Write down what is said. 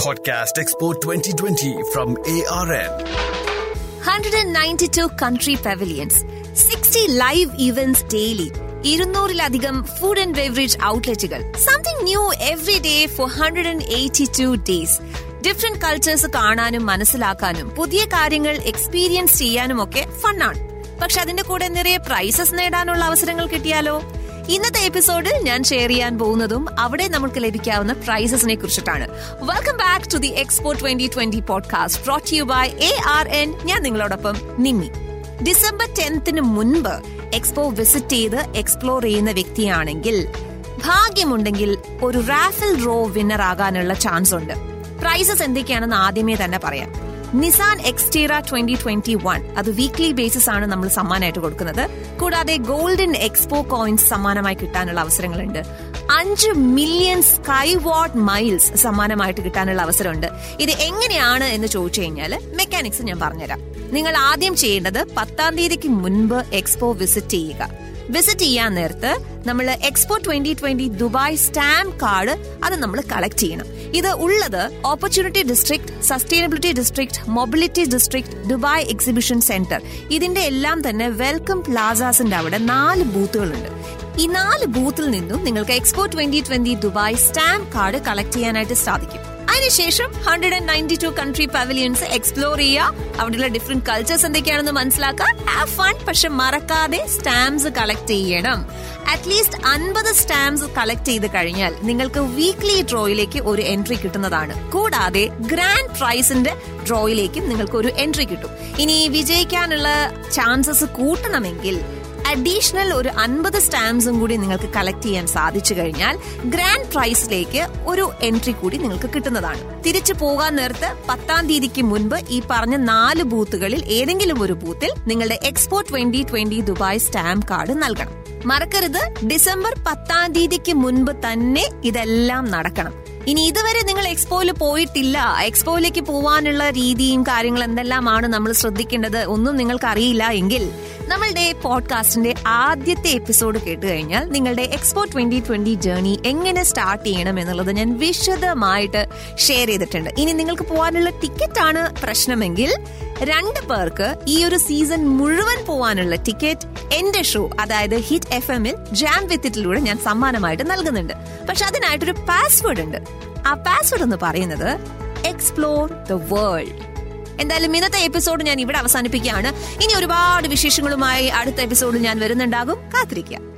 Podcast Expo 2020 from ARN. 192 country pavilions, 60 live events daily, ഇരുന്നൂറിലധികം food and beverage ഔട്ട്ലെറ്റുകൾ something new every day four hundred and eighty two days different cultures കാണാനും മനസ്സിലാക്കാനും പുതിയ കാര്യങ്ങൾ experience ചെയ്യാനും ഒക്കെ ഫണ്ണാണ് പക്ഷെ അതിന്റെ കൂടെ നിറയെ പ്രൈസസ് നേടാനുള്ള അവസരങ്ങൾ കിട്ടിയാലോ? ഇന്നത്തെ എപ്പിസോഡിൽ ഞാൻ ഷെയർ ചെയ്യാൻ പോകുന്നതും അവിടെ നമുക്ക് ലഭിക്കാവുന്ന പ്രൈസസിനെ കുറിച്ചിട്ടാണ്. Welcome back to the Expo twenty twenty podcast brought you by A R N ഞാൻ നിങ്ങളോടൊപ്പം നിമ്മി. ഡിസംബർ ടെൻത്തിന് മുൻപ് എക്സ്പോ വിസിറ്റ് ചെയ്ത് എക്സ്പ്ലോർ ചെയ്യുന്ന വ്യക്തിയാണെങ്കിൽ ഭാഗ്യമുണ്ടെങ്കിൽ ഒരു റാഫൽ റോ വിന്നർ ആകാനുള്ള ചാൻസ് ഉണ്ട്. പ്രൈസസ് എന്തൊക്കെയാണെന്ന് ആദ്യമേ തന്നെ പറയാം. Nissan Xterra twenty twenty one അത് വീക്ക്ലി ബേസിസ് ആണ് നമ്മൾ സമ്മാനമായിട്ട് കൊടുക്കുന്നത്. കൂടാതെ ഗോൾഡൻ എക്സ്പോ കോയിൻസ് സമ്മാനമായി കിട്ടാനുള്ള അവസരങ്ങളുണ്ട്. അഞ്ച് മില്യൺ സ്കൈ വാട്ട് മൈൽസ് സമ്മാനമായിട്ട് കിട്ടാനുള്ള അവസരമുണ്ട്. ഇത് എങ്ങനെയാണ് എന്ന് ചോദിച്ചു കഴിഞ്ഞാൽ മെക്കാനിക്സ് ഞാൻ പറഞ്ഞുതരാം. നിങ്ങൾ ആദ്യം ചെയ്യേണ്ടത് പത്താം തീയതിക്ക് മുൻപ് എക്സ്പോ വിസിറ്റ് ചെയ്യുക. വിസിറ്റ് ചെയ്യാൻ നേരത്ത് നമ്മൾ Expo twenty twenty Dubai stamp card അത് നമ്മൾ കളക്ട് ചെയ്യണം. ഇത് ഉള്ളത് opportunity district sustainability district mobility district Dubai exhibition centre. ഇതിന്റെ എല്ലാം തന്നെ വെൽക്കം പ്ലാസാസിന്റെ അവിടെ നാല് ബൂത്തുകളുണ്ട്. ഈ നാല് ബൂത്തിൽ നിന്നും നിങ്ങൾക്ക് Expo twenty twenty Dubai stamp card collect ചെയ്യാനായിട്ട് സാധിക്കും. അതിനുശേഷം hundred and ninety two country pavilions explore ചെയ്യുക. അവിടെയുള്ള ഡിഫറെന്റ് കൾച്ചേഴ്സ് എന്തൊക്കെയാണെന്ന് മനസ്സിലാക്കുക. ഹാവ് ഫൺ പക്ഷെ മറക്കാതെ സ്റ്റാമ്പ്സ് കളക്ട് ചെയ്യണം. അറ്റ്ലീസ്റ്റ് അൻപത് സ്റ്റാമ്പ്സ് കളക്ട് ചെയ്ത് കഴിഞ്ഞാൽ നിങ്ങൾക്ക് വീക്ക്ലി ഡ്രോയിലേക്ക് ഒരു എൻട്രി കിട്ടുന്നതാണ്. കൂടാതെ ഗ്രാൻഡ് പ്രൈസിന്റെ ഡ്രോയിലേക്കും നിങ്ങൾക്ക് ഒരു എൻട്രി കിട്ടും. ഇനി വിജയിക്കാനുള്ള ചാൻസസ് കൂട്ടണമെങ്കിൽ അഡീഷണൽ ഒരു അൻപത് സ്റ്റാമ്പ്സും കൂടി നിങ്ങൾക്ക് കളക്ട് ചെയ്യാൻ സാധിച്ചു കഴിഞ്ഞാൽ ഗ്രാൻഡ് പ്രൈസിലേക്ക് ഒരു എൻട്രി കൂടി നിങ്ങൾക്ക് കിട്ടുന്നതാണ്. തിരിച്ചു പോകാൻ നേരത്ത് പത്താം തീയതിക്ക് മുൻപ് ഈ പറഞ്ഞ നാല് ബൂത്തുകളിൽ ഏതെങ്കിലും ഒരു ബൂത്തിൽ നിങ്ങളുടെ Expo twenty twenty Dubai stamp card നൽകണം. മറക്കരുത് ഡിസംബർ പത്താം തീയതിക്ക് മുൻപ് തന്നെ ഇതെല്ലാം നടക്കണം. ഇനി ഇതുവരെ നിങ്ങൾ എക്സ്പോയിൽ പോയിട്ടില്ല. എക്സ്പോയിലേക്ക് പോവാനുള്ള രീതിയും കാര്യങ്ങൾ എന്തെല്ലാമാണ് നമ്മൾ ശ്രദ്ധിക്കേണ്ടത് ഒന്നും നിങ്ങൾക്ക് അറിയില്ല എങ്കിൽ നമ്മളുടെ പോഡ്കാസ്റ്റിന്റെ ആദ്യത്തെ എപ്പിസോഡ് കേട്ട് കഴിഞ്ഞാൽ നിങ്ങളുടെ എക്സ്പോ ട്വന്റി ട്വന്റി ജേർണി എങ്ങനെ സ്റ്റാർട്ട് ചെയ്യണം എന്നുള്ളത് ഞാൻ വിശദമായിട്ട് ഷെയർ ചെയ്തിട്ടുണ്ട്. ഇനി നിങ്ങൾക്ക് പോകാനുള്ള ടിക്കറ്റ് ആണ് പ്രശ്നമെങ്കിൽ രണ്ട് പേർക്ക് ഈ ഒരു സീസൺ മുഴുവൻ പോവാനുള്ള ടിക്കറ്റ് എന്റെ ഷോ അതായത് ഹിറ്റ് എഫ് എമ്മിൽ ജാം വിത്തിറ്റിലൂടെ ഞാൻ സമ്മാനമായിട്ട് നൽകുന്നുണ്ട്. പക്ഷെ അതിനായിട്ടൊരു പാസ്വേഡ് ഉണ്ട്. ആ പാസ്വേഡ് എന്ന് പറയുന്നത് എക്സ്പ്ലോർ ദ വേൾഡ് എന്തായാലും ഇന്നത്തെ എപ്പിസോഡ് ഞാൻ ഇവിടെ അവസാനിപ്പിക്കുകയാണ്. ഇനി ഒരുപാട് വിശേഷങ്ങളുമായി അടുത്ത എപ്പിസോഡിൽ ഞാൻ വരുന്നുണ്ടാകും. കാത്തിരിക്കുക.